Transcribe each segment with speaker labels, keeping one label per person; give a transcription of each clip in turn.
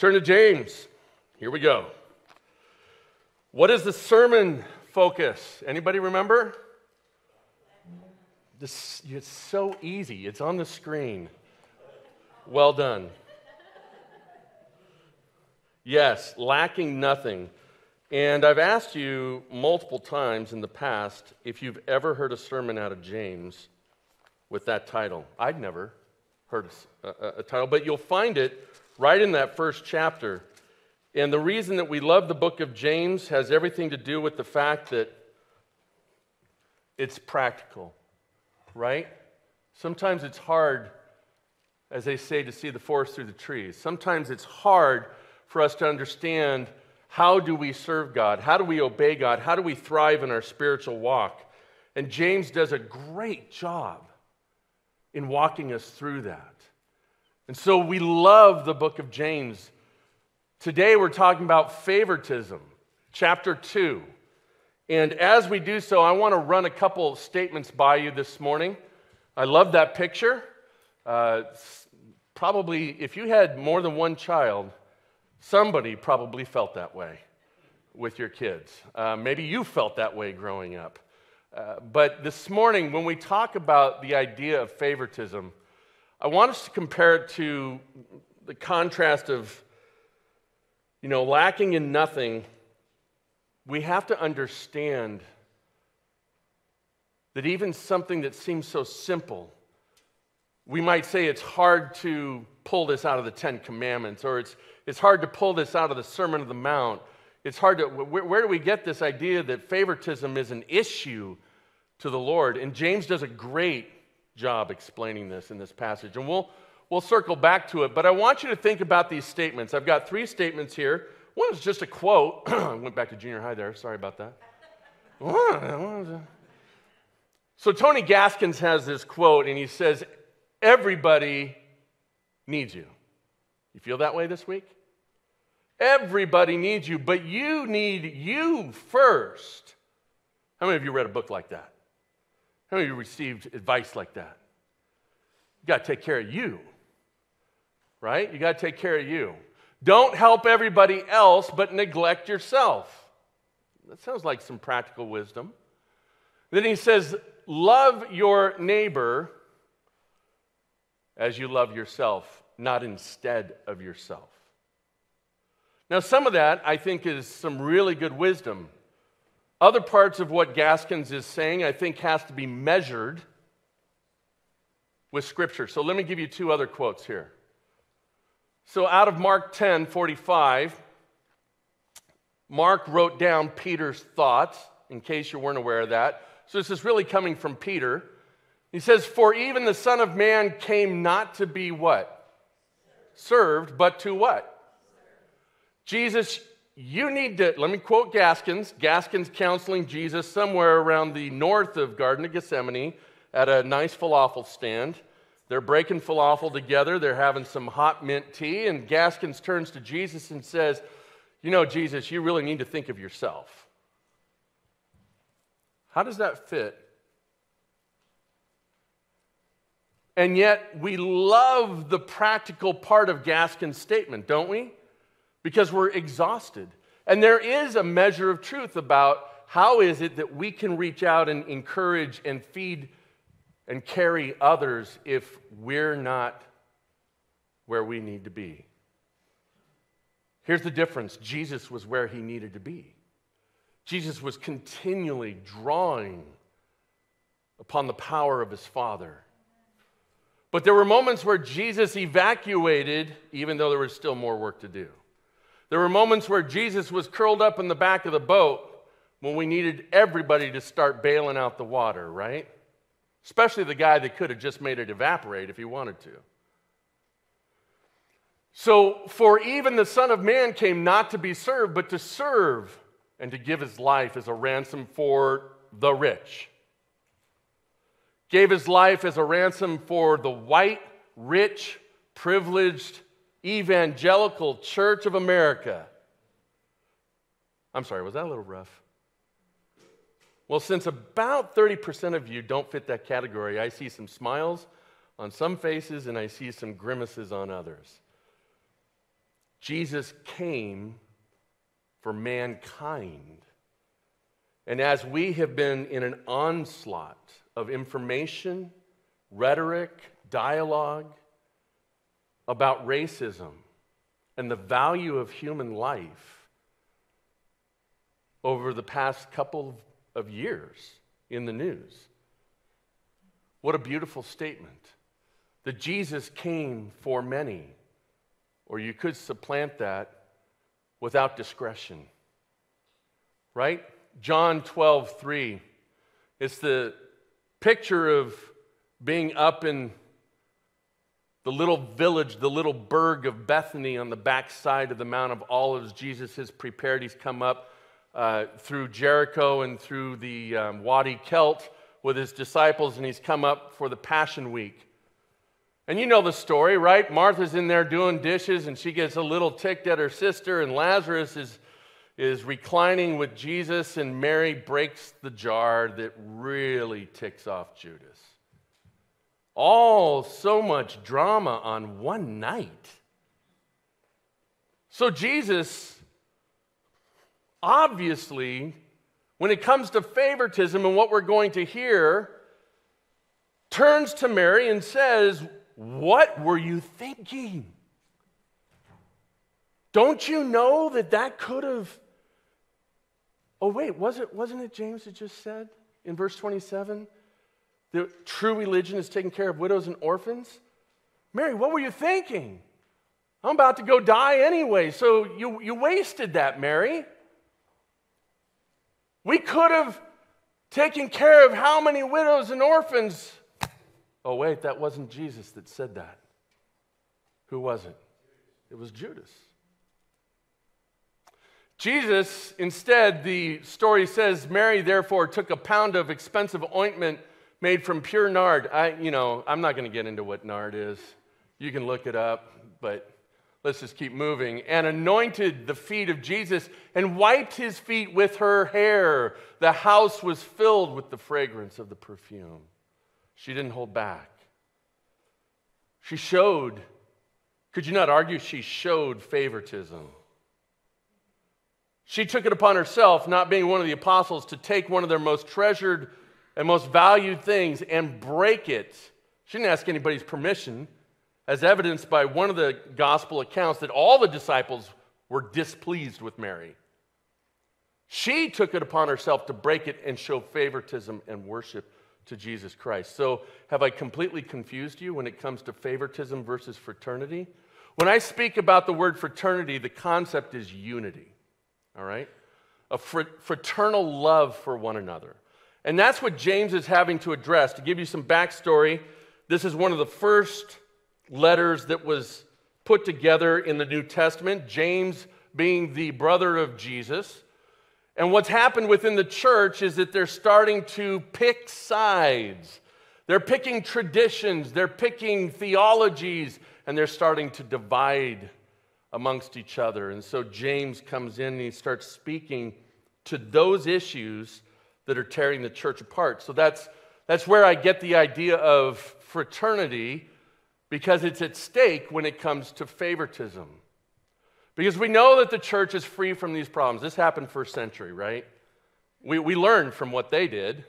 Speaker 1: Turn to James. Here we go. What is the sermon focus? Anybody remember? This, it's so easy. It's on the screen. Well done. Yes, lacking nothing. And I've asked you multiple times in the past if you've ever heard a sermon out of James with that title. I'd never heard a, a, a, title, but you'll find it right in that first chapter. And the reason that we love the book of James has everything to do with the fact that it's practical, right? Sometimes it's hard, as they say, to see the forest through the trees. Sometimes it's hard for us to understand how do we serve God? How do we obey God? How do we thrive in our spiritual walk? And James does a great job in walking us through that. And so we love the book of James. Today we're talking about favoritism, chapter 2. And as we do so, I want to run a couple statements by you this morning. I love that picture. Uh, probably, if you had more than one child, Somebody probably felt that way with your kids. Uh, maybe you felt that way growing up. Uh, but this morning, when we talk about the idea of favoritism, I want us to compare it to the contrast of, you know, lacking in nothing. We have to understand that even something that seems so simple, we might say it's hard to pull this out of the Ten Commandments, or it's it's hard to pull this out of the Sermon on the Mount. It's hard to, where, where do we get this idea that favoritism is an issue to the Lord? And James does a great job explaining this in this passage. And we'll, we'll circle back to it. But I want you to think about these statements. I've got three statements here. One is just a quote. I went back to junior high there. Sorry about that. So Tony Gaskins has this quote, and he says, Everybody needs you. You feel that way this week? Everybody needs you, but you need you first. How many of you read a book like that? How many of you received advice like that? You got to take care of you, right? You got to take care of you. Don't help everybody else, but neglect yourself. That sounds like some practical wisdom. Then he says, Love your neighbor as you love yourself, not instead of yourself. Now, some of that I think is some really good wisdom. Other parts of what Gaskins is saying I think has to be measured with Scripture. So let me give you two other quotes here. So out of Mark 10 45, Mark wrote down Peter's thoughts, in case you weren't aware of that. So this is really coming from Peter. He says, For even the Son of Man came not to be what? Served, but to what? Jesus, you need to, let me quote Gaskins. Gaskins counseling Jesus somewhere around the north of Garden of Gethsemane at a nice falafel stand. They're breaking falafel together. They're having some hot mint tea. And Gaskins turns to Jesus and says, You know, Jesus, you really need to think of yourself. How does that fit? And yet, we love the practical part of Gaskin's statement, don't we? because we're exhausted. And there is a measure of truth about how is it that we can reach out and encourage and feed and carry others if we're not where we need to be. Here's the difference Jesus was where he needed to be. Jesus was continually drawing upon the power of his Father. But there were moments where Jesus evacuated, even though there was still more work to do. There were moments where Jesus was curled up in the back of the boat when we needed everybody to start bailing out the water, right? Especially the guy that could have just made it evaporate if he wanted to. So, for even the Son of Man came not to be served, but to serve and to give his life as a ransom for the rich. Gave his life as a ransom for the white, rich, privileged, Evangelical Church of America. I'm sorry, was that a little rough? Well, since about 30% of you don't fit that category, I see some smiles on some faces and I see some grimaces on others. Jesus came for mankind. And as we have been in an onslaught of information, rhetoric, dialogue about racism and the value of human life over the past couple of years in the news, what a beautiful statement that Jesus came for many. Or you could supplant that without discretion. Right? John 12, 3. It's the picture of being up in the little village, the little burg of Bethany on the backside of the Mount of Olives. Jesus has prepared. He's come up uh, through Jericho and through the um, Wadi Kelt with his disciples, and he's come up for the Passion Week. And you know the story, right? Martha's in there doing dishes, and she gets a little ticked at her sister, and Lazarus is, is reclining with Jesus, and Mary breaks the jar that really ticks off Judas. All so much drama on one night. So, Jesus, obviously, when it comes to favoritism and what we're going to hear, turns to Mary and says, What were you thinking? Don't you know that that could have. Oh, wait, was it, wasn't it James that just said in verse 27? that true religion is taking care of widows and orphans? Mary, what were you thinking? I'm about to go die anyway, so you, you wasted that, Mary. We could have taken care of how many widows and orphans? Oh, wait, that wasn't Jesus that said that. Who was it? It was Judas. Jesus, instead, the story says, Mary therefore took a pound of expensive ointment made from pure nard. I, you know, I'm not going to get into what nard is. You can look it up, but let's just keep moving. And anointed the feet of Jesus and wiped his feet with her hair. The house was filled with the fragrance of the perfume. She didn't hold back. She showed, could you not argue she showed favoritism? She took it upon herself, not being one of the apostles, to take one of their most treasured and most valued things and break it. She didn't ask anybody's permission, as evidenced by one of the gospel accounts that all the disciples were displeased with Mary. She took it upon herself to break it and show favoritism and worship to Jesus Christ. So, have I completely confused you when it comes to favoritism versus fraternity? When I speak about the word fraternity, the concept is unity, all right? A fraternal love for one another. And that's what James is having to address. To give you some backstory, this is one of the first letters that was put together in the New Testament, James being the brother of Jesus. And what's happened within the church is that they're starting to pick sides. They're picking traditions, they're picking theologies, and they're starting to divide amongst each other. And so James comes in and he starts speaking to those issues that are tearing the church apart. So that's, that's where I get the idea of fraternity because it's at stake when it comes to favoritism. Because we know that the church is free from these problems. This happened first century, right? We, we learned from what they did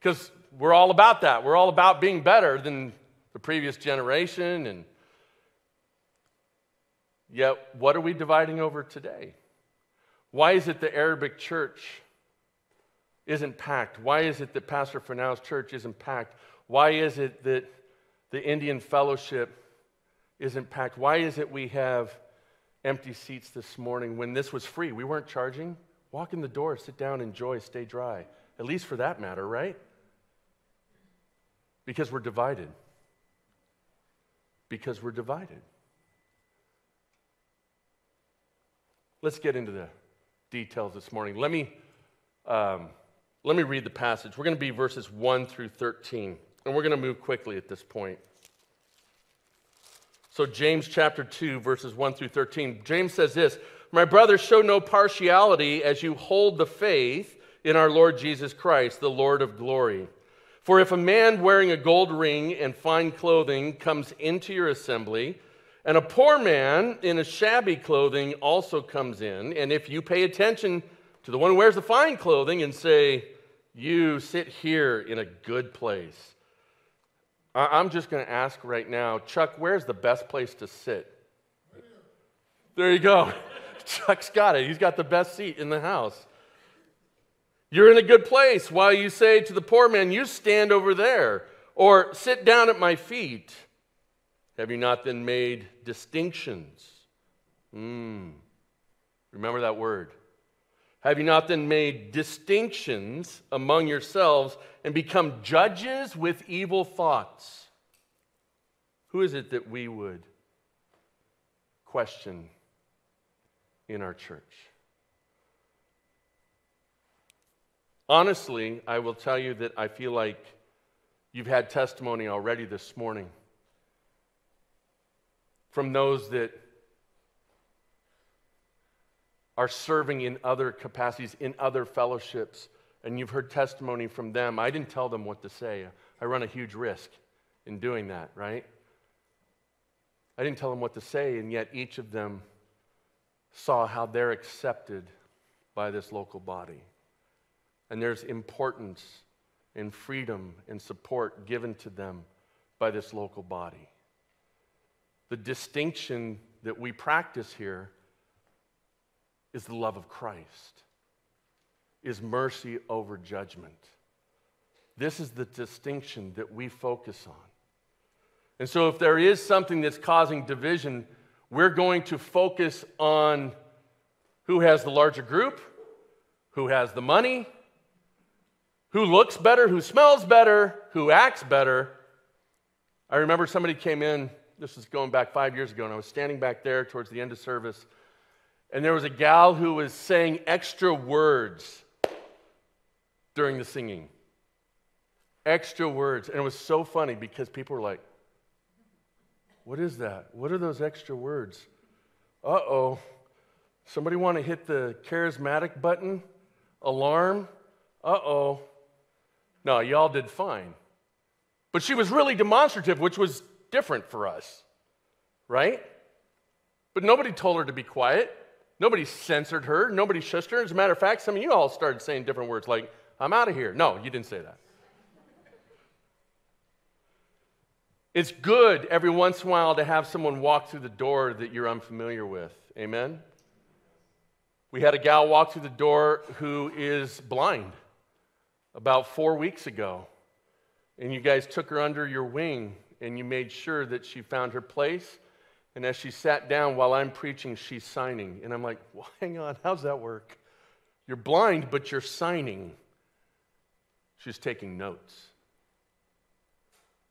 Speaker 1: because we're all about that. We're all about being better than the previous generation. And yet, what are we dividing over today? Why is it the Arabic church isn't packed? Why is it that Pastor Fernow's church isn't packed? Why is it that the Indian fellowship isn't packed? Why is it we have empty seats this morning when this was free? We weren't charging. Walk in the door, sit down, enjoy, stay dry. At least for that matter, right? Because we're divided. Because we're divided. Let's get into the details this morning. Let me. Um, let me read the passage. We're going to be verses 1 through 13, and we're going to move quickly at this point. So, James chapter 2, verses 1 through 13. James says this My brothers, show no partiality as you hold the faith in our Lord Jesus Christ, the Lord of glory. For if a man wearing a gold ring and fine clothing comes into your assembly, And a poor man in a shabby clothing also comes in. And if you pay attention to the one who wears the fine clothing and say, You sit here in a good place, I'm just going to ask right now, Chuck, where's the best place to sit? There you go. Chuck's got it. He's got the best seat in the house. You're in a good place while you say to the poor man, You stand over there, or sit down at my feet. Have you not then made distinctions? Mm. Remember that word. Have you not then made distinctions among yourselves and become judges with evil thoughts? Who is it that we would question in our church? Honestly, I will tell you that I feel like you've had testimony already this morning from those that are serving in other capacities, in other fellowships, and you've heard testimony from them. I didn't tell them what to say. I run a huge risk in doing that, right? I didn't tell them what to say, and yet each of them saw how they're accepted by this local body. And there's importance and freedom and support given to them by this local body. The distinction that we practice here is the love of Christ, is mercy over judgment. This is the distinction that we focus on. And so, if there is something that's causing division, we're going to focus on who has the larger group, who has the money, who looks better, who smells better, who acts better. I remember somebody came in this is going back five years ago, and I was standing back there towards the end of service, and there was a gal who was saying extra words during the singing. Extra words. And it was so funny because people were like, What is that? What are those extra words? Uh oh. Somebody want to hit the charismatic button? Alarm? Uh oh. No, y'all did fine. But she was really demonstrative, which was different for us, right? But nobody told her to be quiet. Nobody censored her. Nobody shushed her. As a matter of fact, some of you all started saying different words like, I'm out of here. No, you didn't say that. It's good every once in a while to have someone walk through the door that you're unfamiliar with. Amen? We had a gal walk through the door who is blind about four weeks ago. And you guys took her under your wing and you made sure that she found her place. And as she sat down while I'm preaching, she's signing. And I'm like, well, hang on, how's that work? You're blind, but you're signing. She's taking notes.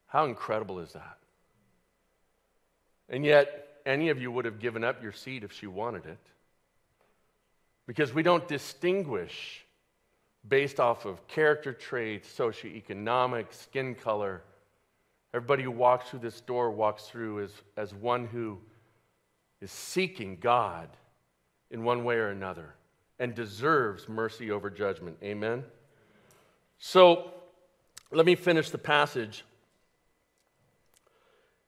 Speaker 1: How incredible is that? And yet, any of you would have given up your seat if she wanted it. Because we don't distinguish based off of character traits, socioeconomic, skin color Everybody who walks through this door walks through as, as one who is seeking God in one way or another and deserves mercy over judgment. Amen? So let me finish the passage.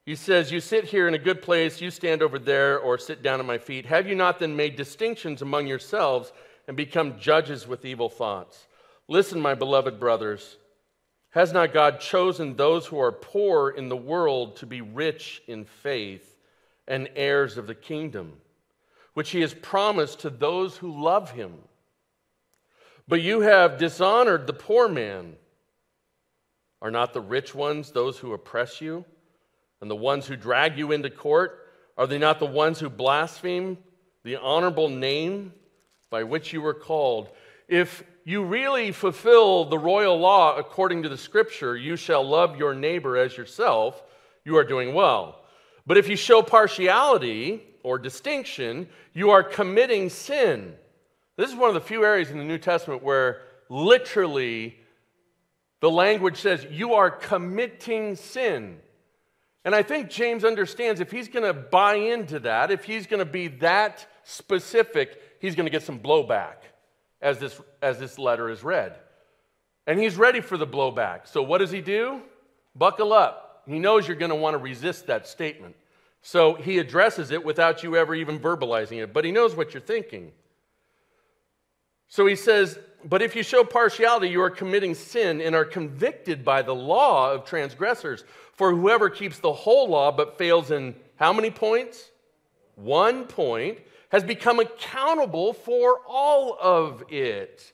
Speaker 1: He says, You sit here in a good place, you stand over there, or sit down at my feet. Have you not then made distinctions among yourselves and become judges with evil thoughts? Listen, my beloved brothers. Has not God chosen those who are poor in the world to be rich in faith and heirs of the kingdom, which he has promised to those who love him? But you have dishonored the poor man. Are not the rich ones those who oppress you? And the ones who drag you into court? Are they not the ones who blaspheme the honorable name by which you were called? If you really fulfill the royal law according to the scripture, you shall love your neighbor as yourself, you are doing well. But if you show partiality or distinction, you are committing sin. This is one of the few areas in the New Testament where literally the language says you are committing sin. And I think James understands if he's going to buy into that, if he's going to be that specific, he's going to get some blowback as this, as this letter is read. And he's ready for the blowback. So what does he do? Buckle up. He knows you're going to want to resist that statement. So he addresses it without you ever even verbalizing it, but he knows what you're thinking. So he says, But if you show partiality, you are committing sin and are convicted by the law of transgressors. For whoever keeps the whole law but fails in how many points? One point, has become accountable for all of it.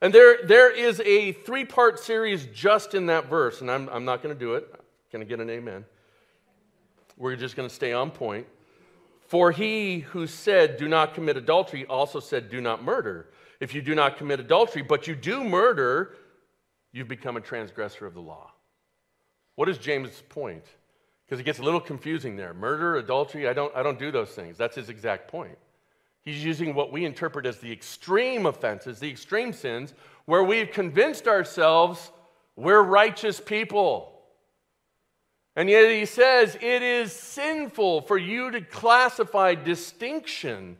Speaker 1: And there, there is a three part series just in that verse, and I'm, I'm not going to do it. Can I get an amen? We're just going to stay on point. For he who said, Do not commit adultery, also said, Do not murder. If you do not commit adultery, but you do murder, you've become a transgressor of the law. What is James' point? Because it gets a little confusing there. Murder, adultery, I don't, I don't do those things. That's his exact point. He's using what we interpret as the extreme offenses, the extreme sins, where we've convinced ourselves we're righteous people. And yet he says it is sinful for you to classify distinction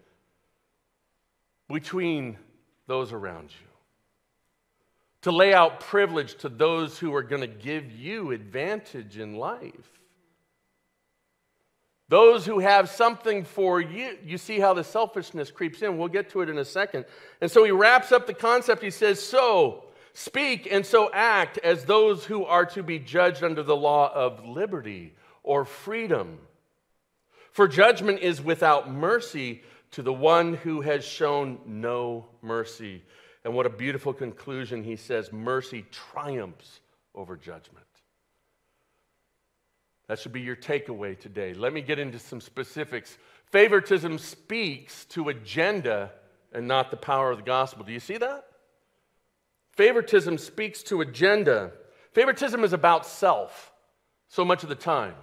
Speaker 1: between those around you, to lay out privilege to those who are going to give you advantage in life. Those who have something for you, you see how the selfishness creeps in. We'll get to it in a second. And so he wraps up the concept. He says, So speak and so act as those who are to be judged under the law of liberty or freedom. For judgment is without mercy to the one who has shown no mercy. And what a beautiful conclusion. He says, Mercy triumphs over judgment. That should be your takeaway today. Let me get into some specifics. Favoritism speaks to agenda and not the power of the gospel. Do you see that? Favoritism speaks to agenda. Favoritism is about self so much of the time.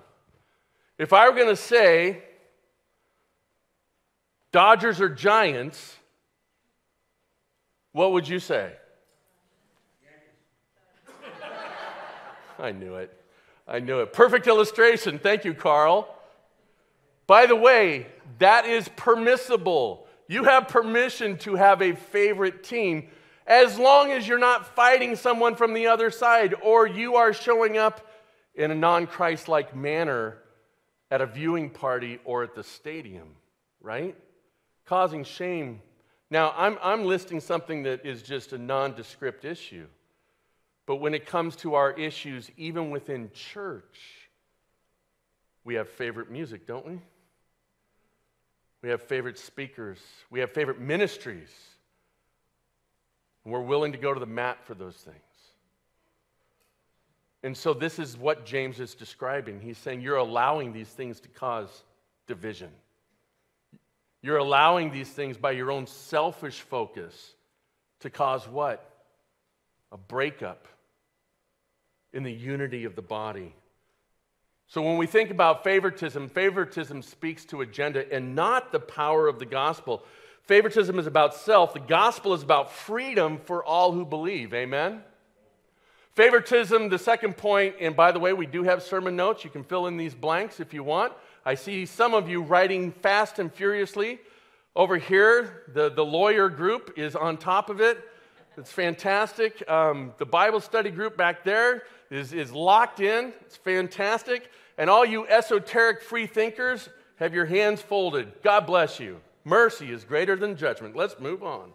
Speaker 1: If I were going to say Dodgers or Giants, what would you say? I knew it. I knew it. Perfect illustration. Thank you, Carl. By the way, that is permissible. You have permission to have a favorite team as long as you're not fighting someone from the other side or you are showing up in a non Christ like manner at a viewing party or at the stadium, right? Causing shame. Now, I'm, I'm listing something that is just a nondescript issue. But when it comes to our issues, even within church, we have favorite music, don't we? We have favorite speakers. We have favorite ministries. And we're willing to go to the mat for those things. And so, this is what James is describing. He's saying you're allowing these things to cause division. You're allowing these things by your own selfish focus to cause what? A breakup in the unity of the body. So, when we think about favoritism, favoritism speaks to agenda and not the power of the gospel. Favoritism is about self, the gospel is about freedom for all who believe. Amen? Favoritism, the second point, and by the way, we do have sermon notes. You can fill in these blanks if you want. I see some of you writing fast and furiously. Over here, the, the lawyer group is on top of it. It's fantastic. Um, the Bible study group back there is, is locked in. It's fantastic. And all you esoteric free thinkers, have your hands folded. God bless you. Mercy is greater than judgment. Let's move on.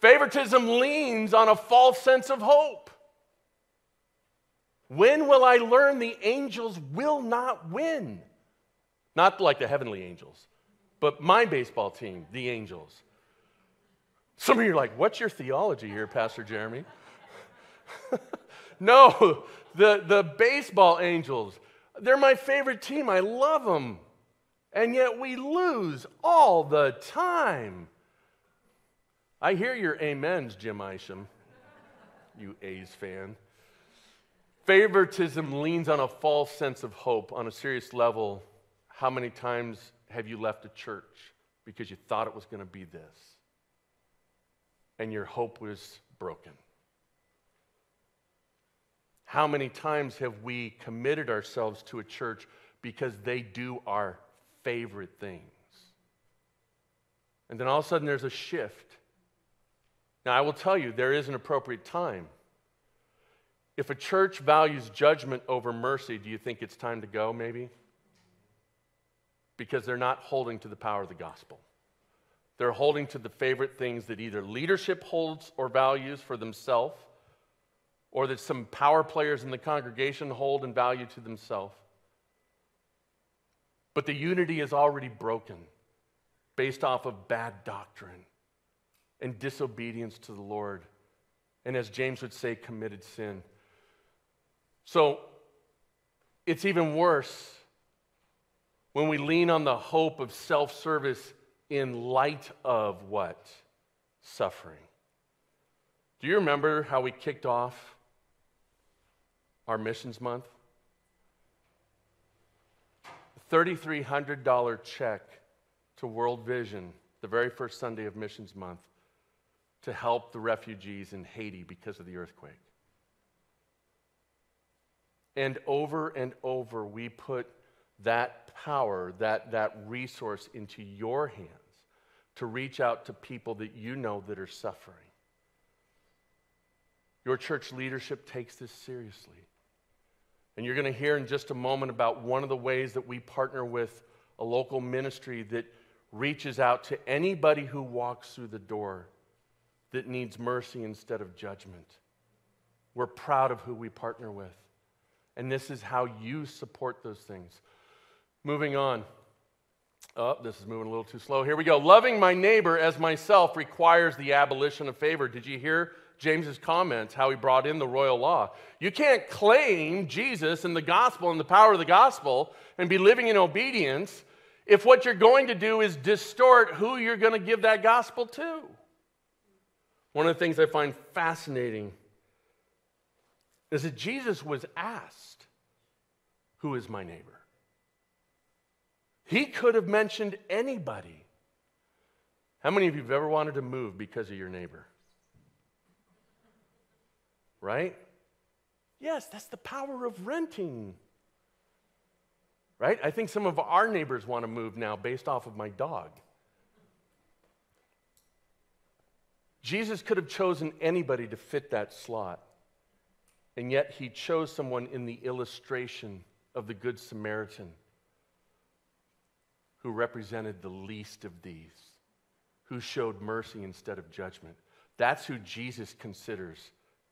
Speaker 1: Favoritism leans on a false sense of hope. When will I learn the angels will not win? Not like the heavenly angels, but my baseball team, the angels. Some of you are like, what's your theology here, Pastor Jeremy? no, the, the baseball angels, they're my favorite team. I love them and yet we lose all the time. I hear your amens, Jim Isham, you A's fan. Favoritism leans on a false sense of hope on a serious level. How many times have you left a church because you thought it was going to be this? And your hope was broken. How many times have we committed ourselves to a church because they do our favorite things. And then all of a sudden there's a shift. Now, I will tell you, there is an appropriate time. If a church values judgment over mercy, do you think it's time to go, maybe? because they're not holding to the power of the gospel. They're holding to the favorite things that either leadership holds or values for themselves, or that some power players in the congregation hold and value to themselves. But the unity is already broken based off of bad doctrine and disobedience to the Lord. And as James would say, committed sin. So it's even worse when we lean on the hope of self service in light of what? Suffering. Do you remember how we kicked off our missions month? $3,300 check to World Vision the very first Sunday of Missions Month to help the refugees in Haiti because of the earthquake. And over and over, we put that power, that, that resource into your hands to reach out to people that you know that are suffering. Your church leadership takes this seriously. And you're going to hear in just a moment about one of the ways that we partner with a local ministry that reaches out to anybody who walks through the door that needs mercy instead of judgment. We're proud of who we partner with. And this is how you support those things. Moving on. Oh, this is moving a little too slow. Here we go. Loving my neighbor as myself requires the abolition of favor. Did you hear James's comments, how he brought in the royal law? You can't claim Jesus and the gospel and the power of the gospel and be living in obedience if what you're going to do is distort who you're going to give that gospel to. One of the things I find fascinating is that Jesus was asked, Who is my neighbor? He could have mentioned anybody. How many of you have ever wanted to move because of your neighbor? Right? Yes, that's the power of renting. Right? I think some of our neighbors want to move now based off of my dog. Jesus could have chosen anybody to fit that slot. And yet he chose someone in the illustration of the Good Samaritan who represented the least of these, who showed mercy instead of judgment. That's who Jesus considers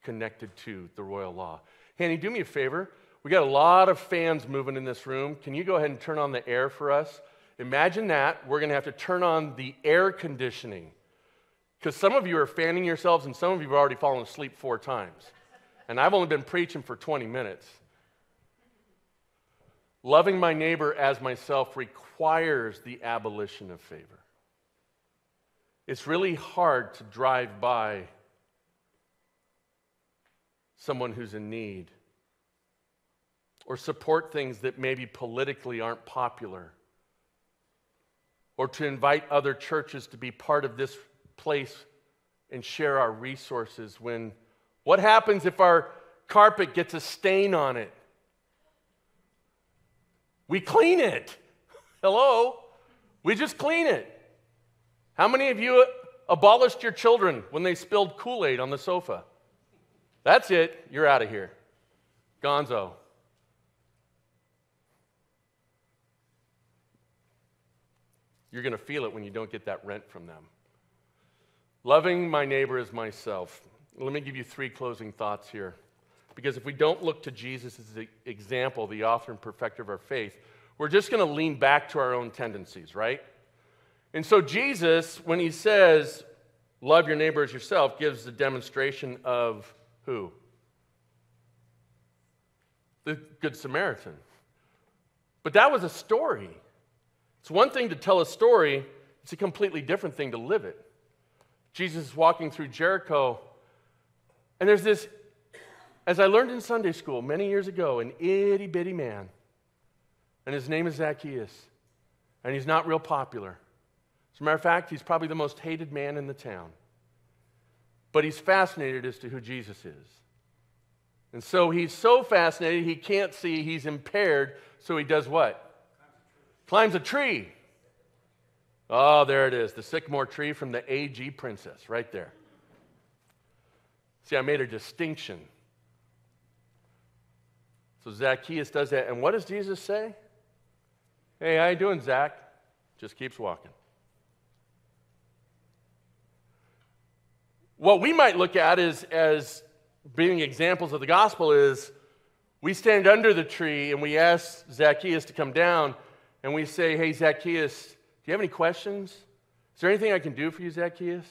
Speaker 1: connected to the royal law. Hanny, do me a favor. We got a lot of fans moving in this room. Can you go ahead and turn on the air for us? Imagine that. We're going to have to turn on the air conditioning because some of you are fanning yourselves and some of you have already fallen asleep four times and I've only been preaching for 20 minutes. Loving my neighbor as myself requires the abolition of favor. It's really hard to drive by someone who's in need or support things that maybe politically aren't popular or to invite other churches to be part of this place and share our resources when what happens if our carpet gets a stain on it? We clean it. Hello? We just clean it. How many of you abolished your children when they spilled Kool Aid on the sofa? That's it. You're out of here. Gonzo. You're going to feel it when you don't get that rent from them. Loving my neighbor as myself. Let me give you three closing thoughts here. Because if we don't look to Jesus as the example, the author and perfecter of our faith, we're just going to lean back to our own tendencies, right? And so Jesus, when he says, love your neighbor as yourself, gives the demonstration of who? The Good Samaritan. But that was a story. It's one thing to tell a story, it's a completely different thing to live it. Jesus is walking through Jericho and there's this, as I learned in Sunday school many years ago, an itty bitty man. And his name is Zacchaeus. And he's not real popular. As a matter of fact, he's probably the most hated man in the town. But he's fascinated as to who Jesus is. And so he's so fascinated, he can't see, he's impaired. So he does what? Climbs a tree. Oh, there it is, the sycamore tree from the AG princess, right there. See, I made a distinction. So Zacchaeus does that. And what does Jesus say? Hey, how you doing, Zach? Just keeps walking. What we might look at is, as being examples of the gospel is we stand under the tree and we ask Zacchaeus to come down and we say, Hey, Zacchaeus, do you have any questions? Is there anything I can do for you, Zacchaeus?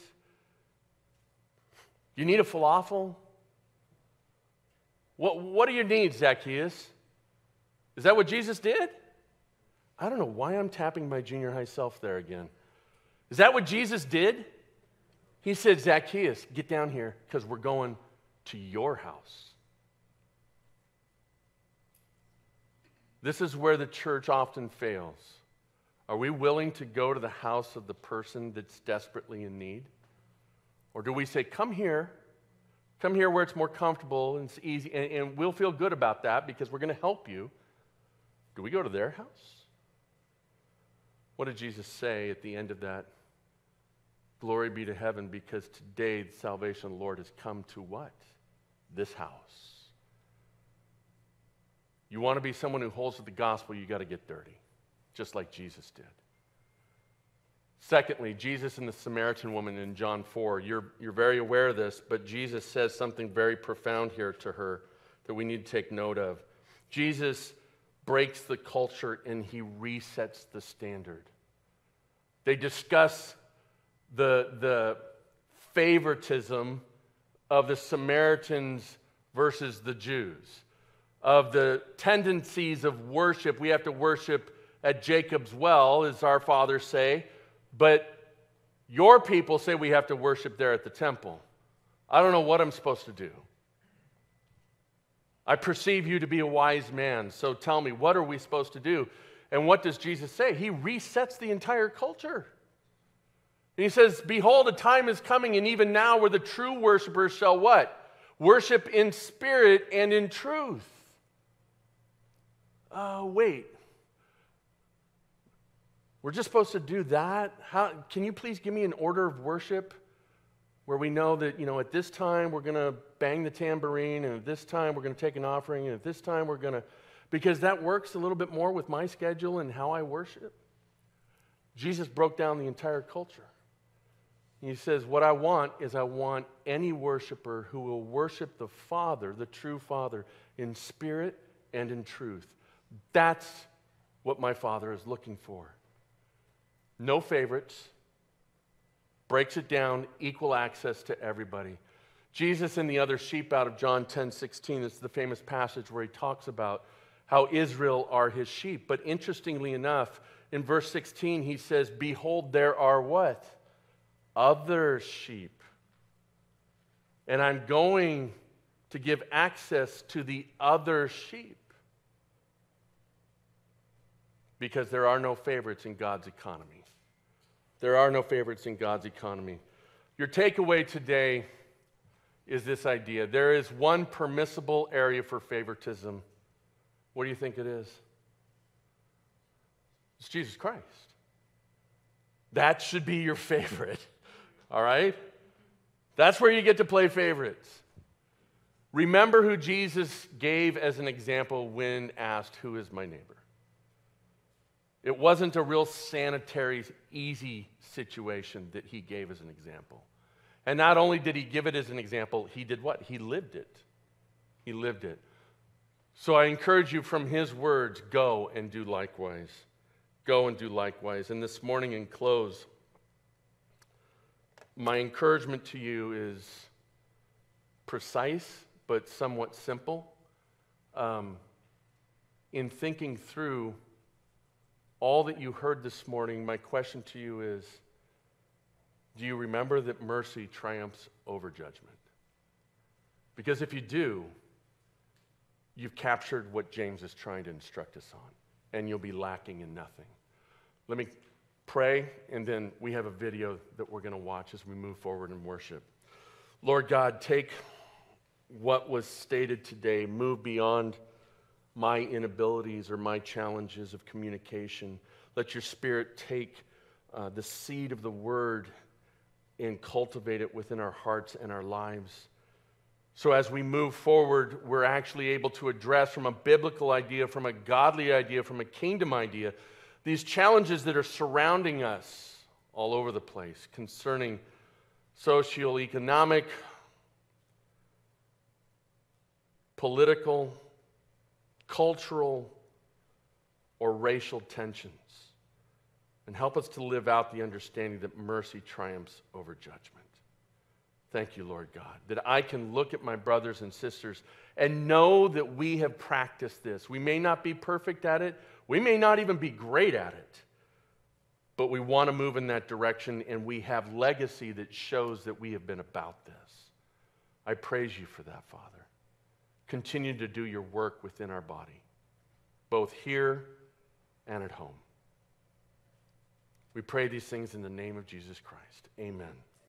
Speaker 1: You need a falafel? What, what do you need, Zacchaeus? Is that what Jesus did? I don't know why I'm tapping my junior high self there again. Is that what Jesus did? He said, Zacchaeus, get down here because we're going to your house. This is where the church often fails. Are we willing to go to the house of the person that's desperately in need? Or do we say, come here, come here where it's more comfortable and it's easy, and, and we'll feel good about that because we're going to help you? Do we go to their house? What did Jesus say at the end of that? Glory be to heaven because today the salvation of the Lord has come to what? This house. You want to be someone who holds to the gospel, you got to get dirty, just like Jesus did. Secondly, Jesus and the Samaritan woman in John 4. You're, you're very aware of this, but Jesus says something very profound here to her that we need to take note of. Jesus breaks the culture and he resets the standard. They discuss the, the favoritism of the Samaritans versus the Jews, of the tendencies of worship. We have to worship at Jacob's well, as our fathers say, but your people say we have to worship there at the temple. I don't know what I'm supposed to do. I perceive you to be a wise man, so tell me, what are we supposed to do? And what does Jesus say? He resets the entire culture. he says, Behold, a time is coming, and even now, where the true worshipers shall what? Worship in spirit and in truth. Uh, wait. We're just supposed to do that? How, can you please give me an order of worship? where we know that, you know, at this time we're going to bang the tambourine, and at this time we're going to take an offering, and at this time we're going to, because that works a little bit more with my schedule and how I worship. Jesus broke down the entire culture. He says, What I want is I want any worshiper who will worship the Father, the true Father, in spirit and in truth. That's what my Father is looking for. No favorites breaks it down, equal access to everybody. Jesus and the other sheep out of John 10 16, is the famous passage where he talks about how Israel are his sheep. But interestingly enough, in verse 16, he says, Behold, there are what? Other sheep. And I'm going to give access to the other sheep. Because there are no favorites in God's economy. There are no favorites in God's economy. Your takeaway today is this idea there is one permissible area for favoritism. What do you think it is? It's Jesus Christ. That should be your favorite, all right? That's where you get to play favorites. Remember who Jesus gave as an example when asked, Who is my neighbor? It wasn't a real sanitary, easy situation that he gave as an example. And not only did he give it as an example, he did what? He lived it. He lived it. So I encourage you from his words go and do likewise. Go and do likewise. And this morning, in close, my encouragement to you is precise but somewhat simple. Um, in thinking through all that you heard this morning, my question to you is do you remember that mercy triumphs over judgment? Because if you do, you've captured what James is trying to instruct us on, and you'll be lacking in nothing. Let me pray, and then we have a video that we're going to watch as we move forward in worship. Lord God, take what was stated today, move beyond my inabilities or my challenges of communication. Let your spirit take uh, the seed of the word and cultivate it within our hearts and our lives. So, as we move forward, we're actually able to address from a biblical idea, from a godly idea, from a kingdom idea, these challenges that are surrounding us all over the place concerning social, economic, political, cultural, or racial tensions. And help us to live out the understanding that mercy triumphs over judgment. Thank you, Lord God, that I can look at my brothers and sisters and know that we have practiced this. We may not be perfect at it, we may not even be great at it, but we want to move in that direction and we have legacy that shows that we have been about this. I praise you for that, Father. Continue to do your work within our body, both here and at home. We pray these things in the name of Jesus Christ. Amen.